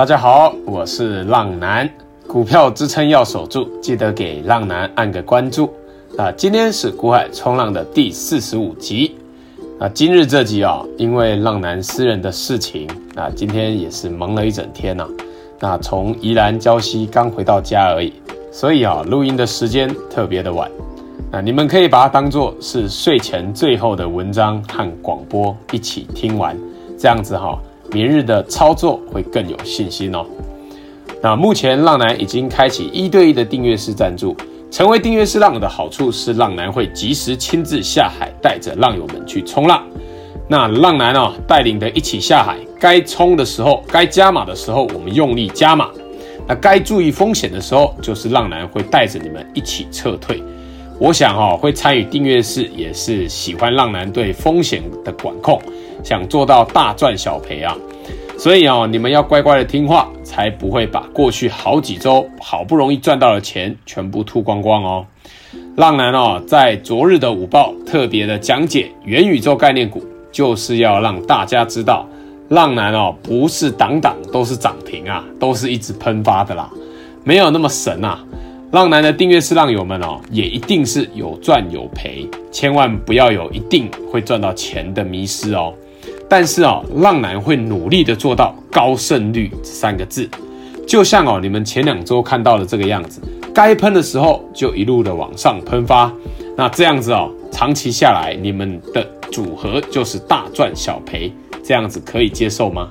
大家好，我是浪男，股票支撑要守住，记得给浪男按个关注。啊，今天是股海冲浪的第四十五集。啊，今日这集啊，因为浪男私人的事情，啊，今天也是忙了一整天呐。那从宜兰礁溪刚回到家而已，所以啊，录音的时间特别的晚。啊，你们可以把它当做是睡前最后的文章和广播一起听完，这样子哈。明日的操作会更有信心哦。那目前浪男已经开启一对一的订阅式赞助，成为订阅式浪友的好处是浪男会及时亲自下海，带着浪友们去冲浪。那浪男哦带领的一起下海，该冲的时候，该加码的时候，我们用力加码。那该注意风险的时候，就是浪男会带着你们一起撤退。我想哈、哦，会参与订阅式也是喜欢浪男对风险的管控。想做到大赚小赔啊，所以哦，你们要乖乖的听话，才不会把过去好几周好不容易赚到的钱全部吐光光哦。浪男哦，在昨日的午报特别的讲解元宇宙概念股，就是要让大家知道，浪男哦不是档档都是涨停啊，都是一直喷发的啦，没有那么神啊。浪男的订阅式浪友们哦，也一定是有赚有赔，千万不要有一定会赚到钱的迷失哦。但是哦，浪男会努力的做到高胜率这三个字，就像哦，你们前两周看到的这个样子，该喷的时候就一路的往上喷发，那这样子哦，长期下来你们的组合就是大赚小赔，这样子可以接受吗？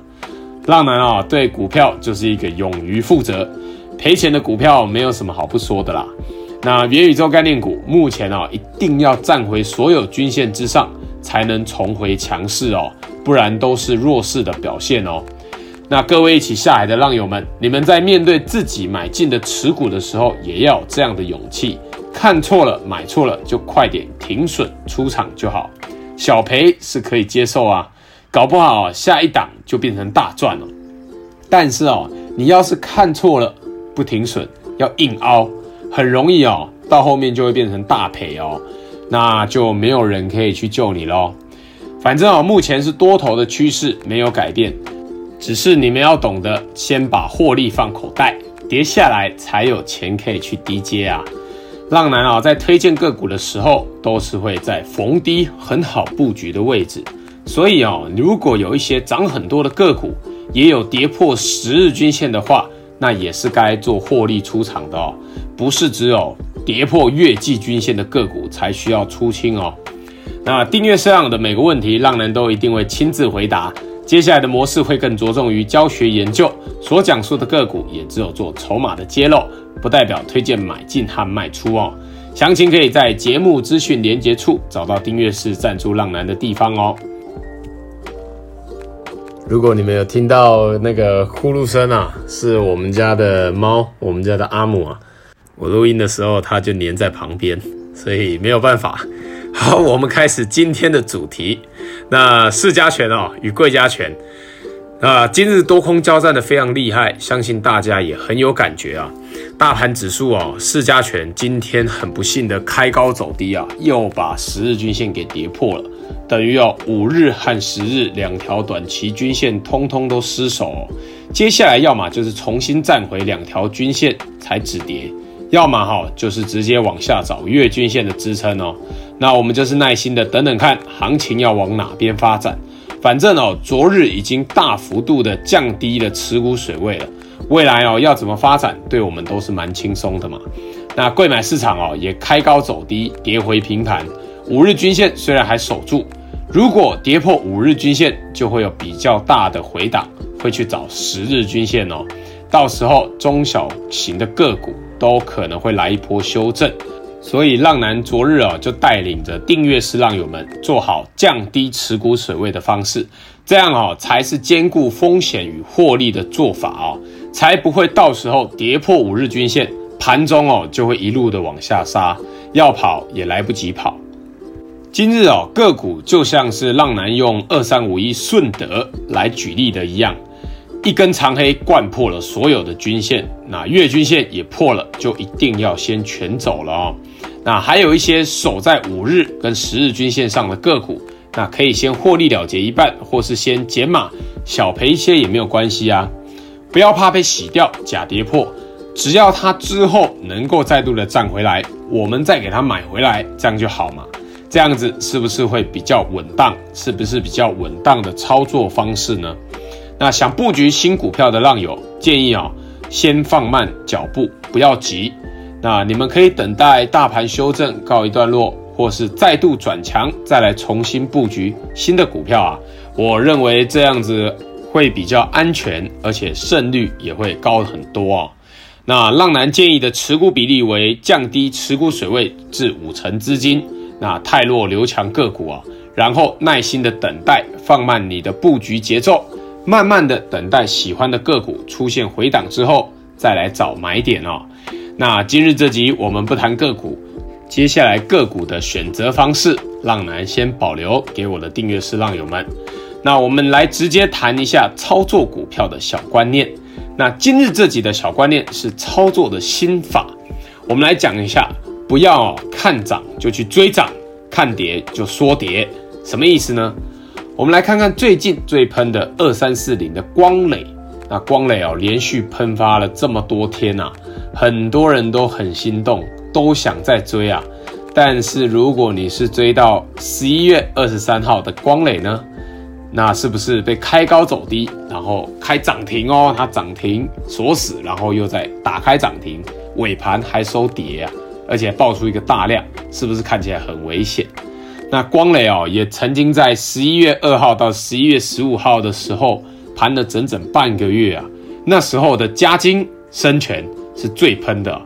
浪男啊，对股票就是一个勇于负责，赔钱的股票没有什么好不说的啦。那元宇宙概念股目前啊，一定要站回所有均线之上，才能重回强势哦。不然都是弱势的表现哦。那各位一起下海的浪友们，你们在面对自己买进的持股的时候，也要有这样的勇气。看错了，买错了，就快点停损出场就好。小赔是可以接受啊，搞不好下一档就变成大赚了。但是哦，你要是看错了不停损，要硬凹，很容易哦，到后面就会变成大赔哦，那就没有人可以去救你喽。反正啊，目前是多头的趋势没有改变，只是你们要懂得先把获利放口袋，跌下来才有钱可以去低接啊。浪男啊，在推荐个股的时候，都是会在逢低很好布局的位置，所以啊，如果有一些涨很多的个股，也有跌破十日均线的话，那也是该做获利出场的哦，不是只有跌破月季均线的个股才需要出清哦。那订阅式浪友的每个问题，浪男都一定会亲自回答。接下来的模式会更着重于教学研究，所讲述的个股也只有做筹码的揭露，不代表推荐买进和卖出哦。详情可以在节目资讯连接处找到订阅式赞助浪男的地方哦。如果你们有听到那个呼噜声啊，是我们家的猫，我们家的阿姆啊。我录音的时候，它就黏在旁边，所以没有办法。好，我们开始今天的主题。那市家权哦与柜加权，啊，今日多空交战的非常厉害，相信大家也很有感觉啊。大盘指数哦，市家权今天很不幸的开高走低啊，又把十日均线给跌破了，等于哦五日和十日两条短期均线通通都失守哦。接下来要么就是重新站回两条均线才止跌，要么哈就是直接往下找月均线的支撑哦。那我们就是耐心的等等看，行情要往哪边发展。反正哦，昨日已经大幅度的降低了持股水位了，未来哦要怎么发展，对我们都是蛮轻松的嘛。那贵买市场哦也开高走低，跌回平盘。五日均线虽然还守住，如果跌破五日均线，就会有比较大的回档，会去找十日均线哦。到时候中小型的个股都可能会来一波修正。所以浪男昨日啊，就带领着订阅式浪友们做好降低持股水位的方式，这样哦才是兼顾风险与获利的做法哦，才不会到时候跌破五日均线，盘中哦就会一路的往下杀，要跑也来不及跑。今日哦个股就像是浪男用二三五一顺德来举例的一样。一根长黑贯破了所有的均线，那月均线也破了，就一定要先全走了哦。那还有一些守在五日跟十日均线上的个股，那可以先获利了结一半，或是先减码小赔一些也没有关系啊。不要怕被洗掉假跌破，只要它之后能够再度的站回来，我们再给它买回来，这样就好嘛。这样子是不是会比较稳当？是不是比较稳当的操作方式呢？那想布局新股票的浪友，建议啊，先放慢脚步，不要急。那你们可以等待大盘修正告一段落，或是再度转强，再来重新布局新的股票啊。我认为这样子会比较安全，而且胜率也会高很多哦。那浪男建议的持股比例为降低持股水位至五成资金。那汰弱留强个股啊，然后耐心的等待，放慢你的布局节奏，慢慢的等待喜欢的个股出现回档之后，再来找买点哦。那今日这集我们不谈个股，接下来个股的选择方式，浪男先保留给我的订阅式浪友们。那我们来直接谈一下操作股票的小观念。那今日这集的小观念是操作的心法，我们来讲一下。不要看涨就去追涨，看跌就说跌，什么意思呢？我们来看看最近最喷的二三四零的光磊，那光磊哦，连续喷发了这么多天呐，很多人都很心动，都想再追啊。但是如果你是追到十一月二十三号的光磊呢，那是不是被开高走低，然后开涨停哦？它涨停锁死，然后又再打开涨停，尾盘还收跌啊？而且爆出一个大量，是不是看起来很危险？那光磊哦，也曾经在十一月二号到十一月十五号的时候盘了整整半个月啊。那时候的嘉金、生全是最喷的，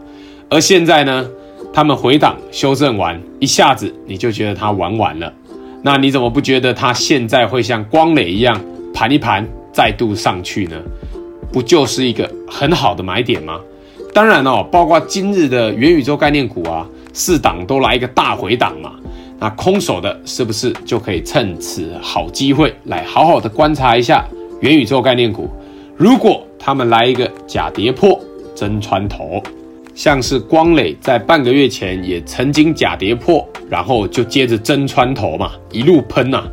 而现在呢，他们回档修正完，一下子你就觉得它玩完了。那你怎么不觉得它现在会像光磊一样盘一盘再度上去呢？不就是一个很好的买点吗？当然哦，包括今日的元宇宙概念股啊，四档都来一个大回档嘛，那空手的是不是就可以趁此好机会来好好的观察一下元宇宙概念股？如果他们来一个假跌破真穿头，像是光磊在半个月前也曾经假跌破，然后就接着真穿头嘛，一路喷呐。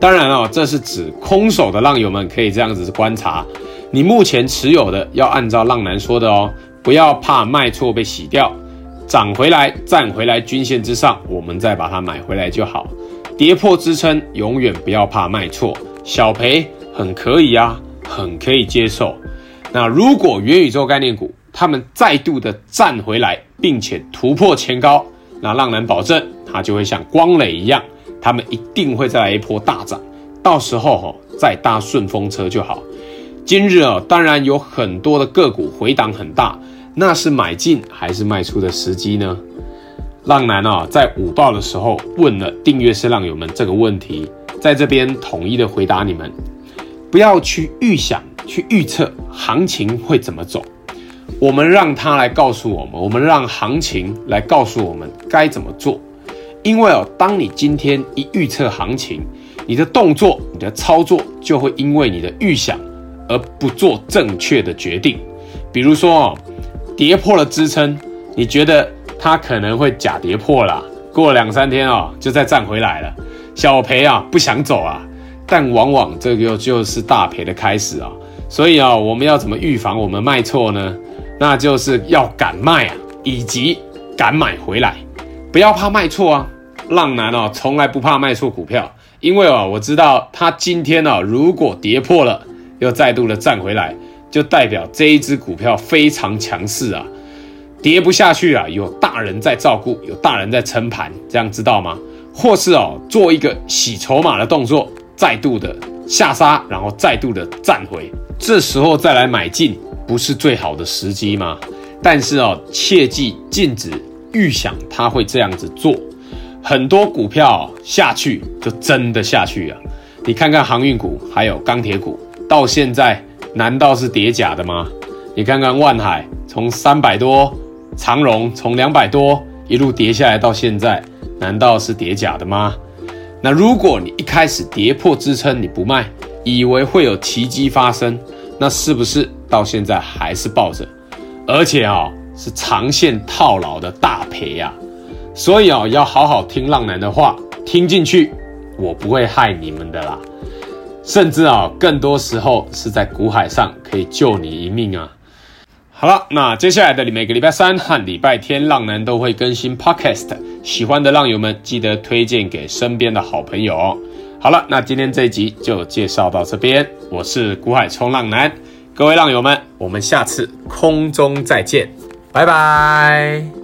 当然哦，这是指空手的浪友们可以这样子观察，你目前持有的要按照浪男说的哦。不要怕卖错被洗掉，涨回来站回来均线之上，我们再把它买回来就好。跌破支撑，永远不要怕卖错，小赔很可以啊，很可以接受。那如果元宇宙概念股他们再度的站回来，并且突破前高，那浪男保证它就会像光磊一样，他们一定会再来一波大涨，到时候吼再搭顺风车就好。今日啊，当然有很多的个股回档很大。那是买进还是卖出的时机呢？浪男啊，在午报的时候问了订阅式浪友们这个问题，在这边统一的回答你们：不要去预想、去预测行情会怎么走，我们让它来告诉我们，我们让行情来告诉我们该怎么做。因为哦，当你今天一预测行情，你的动作、你的操作就会因为你的预想而不做正确的决定。比如说哦。跌破了支撑，你觉得它可能会假跌破了？过两三天哦，就再站回来了，小赔啊，不想走啊，但往往这个就是大赔的开始啊。所以啊，我们要怎么预防我们卖错呢？那就是要敢卖啊，以及敢买回来，不要怕卖错啊。浪男哦，从来不怕卖错股票，因为哦，我知道他今天哦，如果跌破了，又再度的站回来。就代表这一只股票非常强势啊，跌不下去啊，有大人在照顾，有大人在撑盘，这样知道吗？或是哦，做一个洗筹码的动作，再度的下杀，然后再度的站回，这时候再来买进，不是最好的时机吗？但是哦，切记禁止预想它会这样子做，很多股票下去就真的下去啊，你看看航运股，还有钢铁股，到现在。难道是叠假的吗？你看看万海从三百多，长荣从两百多一路跌下来到现在，难道是叠假的吗？那如果你一开始跌破支撑你不卖，以为会有奇迹发生，那是不是到现在还是抱着？而且啊、是长线套牢的大赔呀、啊！所以啊、要好好听浪男的话，听进去，我不会害你们的啦。甚至啊，更多时候是在股海上可以救你一命啊。好了，那接下来的每个礼拜三和礼拜天，浪男都会更新 Podcast，喜欢的浪友们记得推荐给身边的好朋友。好了，那今天这一集就介绍到这边，我是股海冲浪男，各位浪友们，我们下次空中再见，拜拜。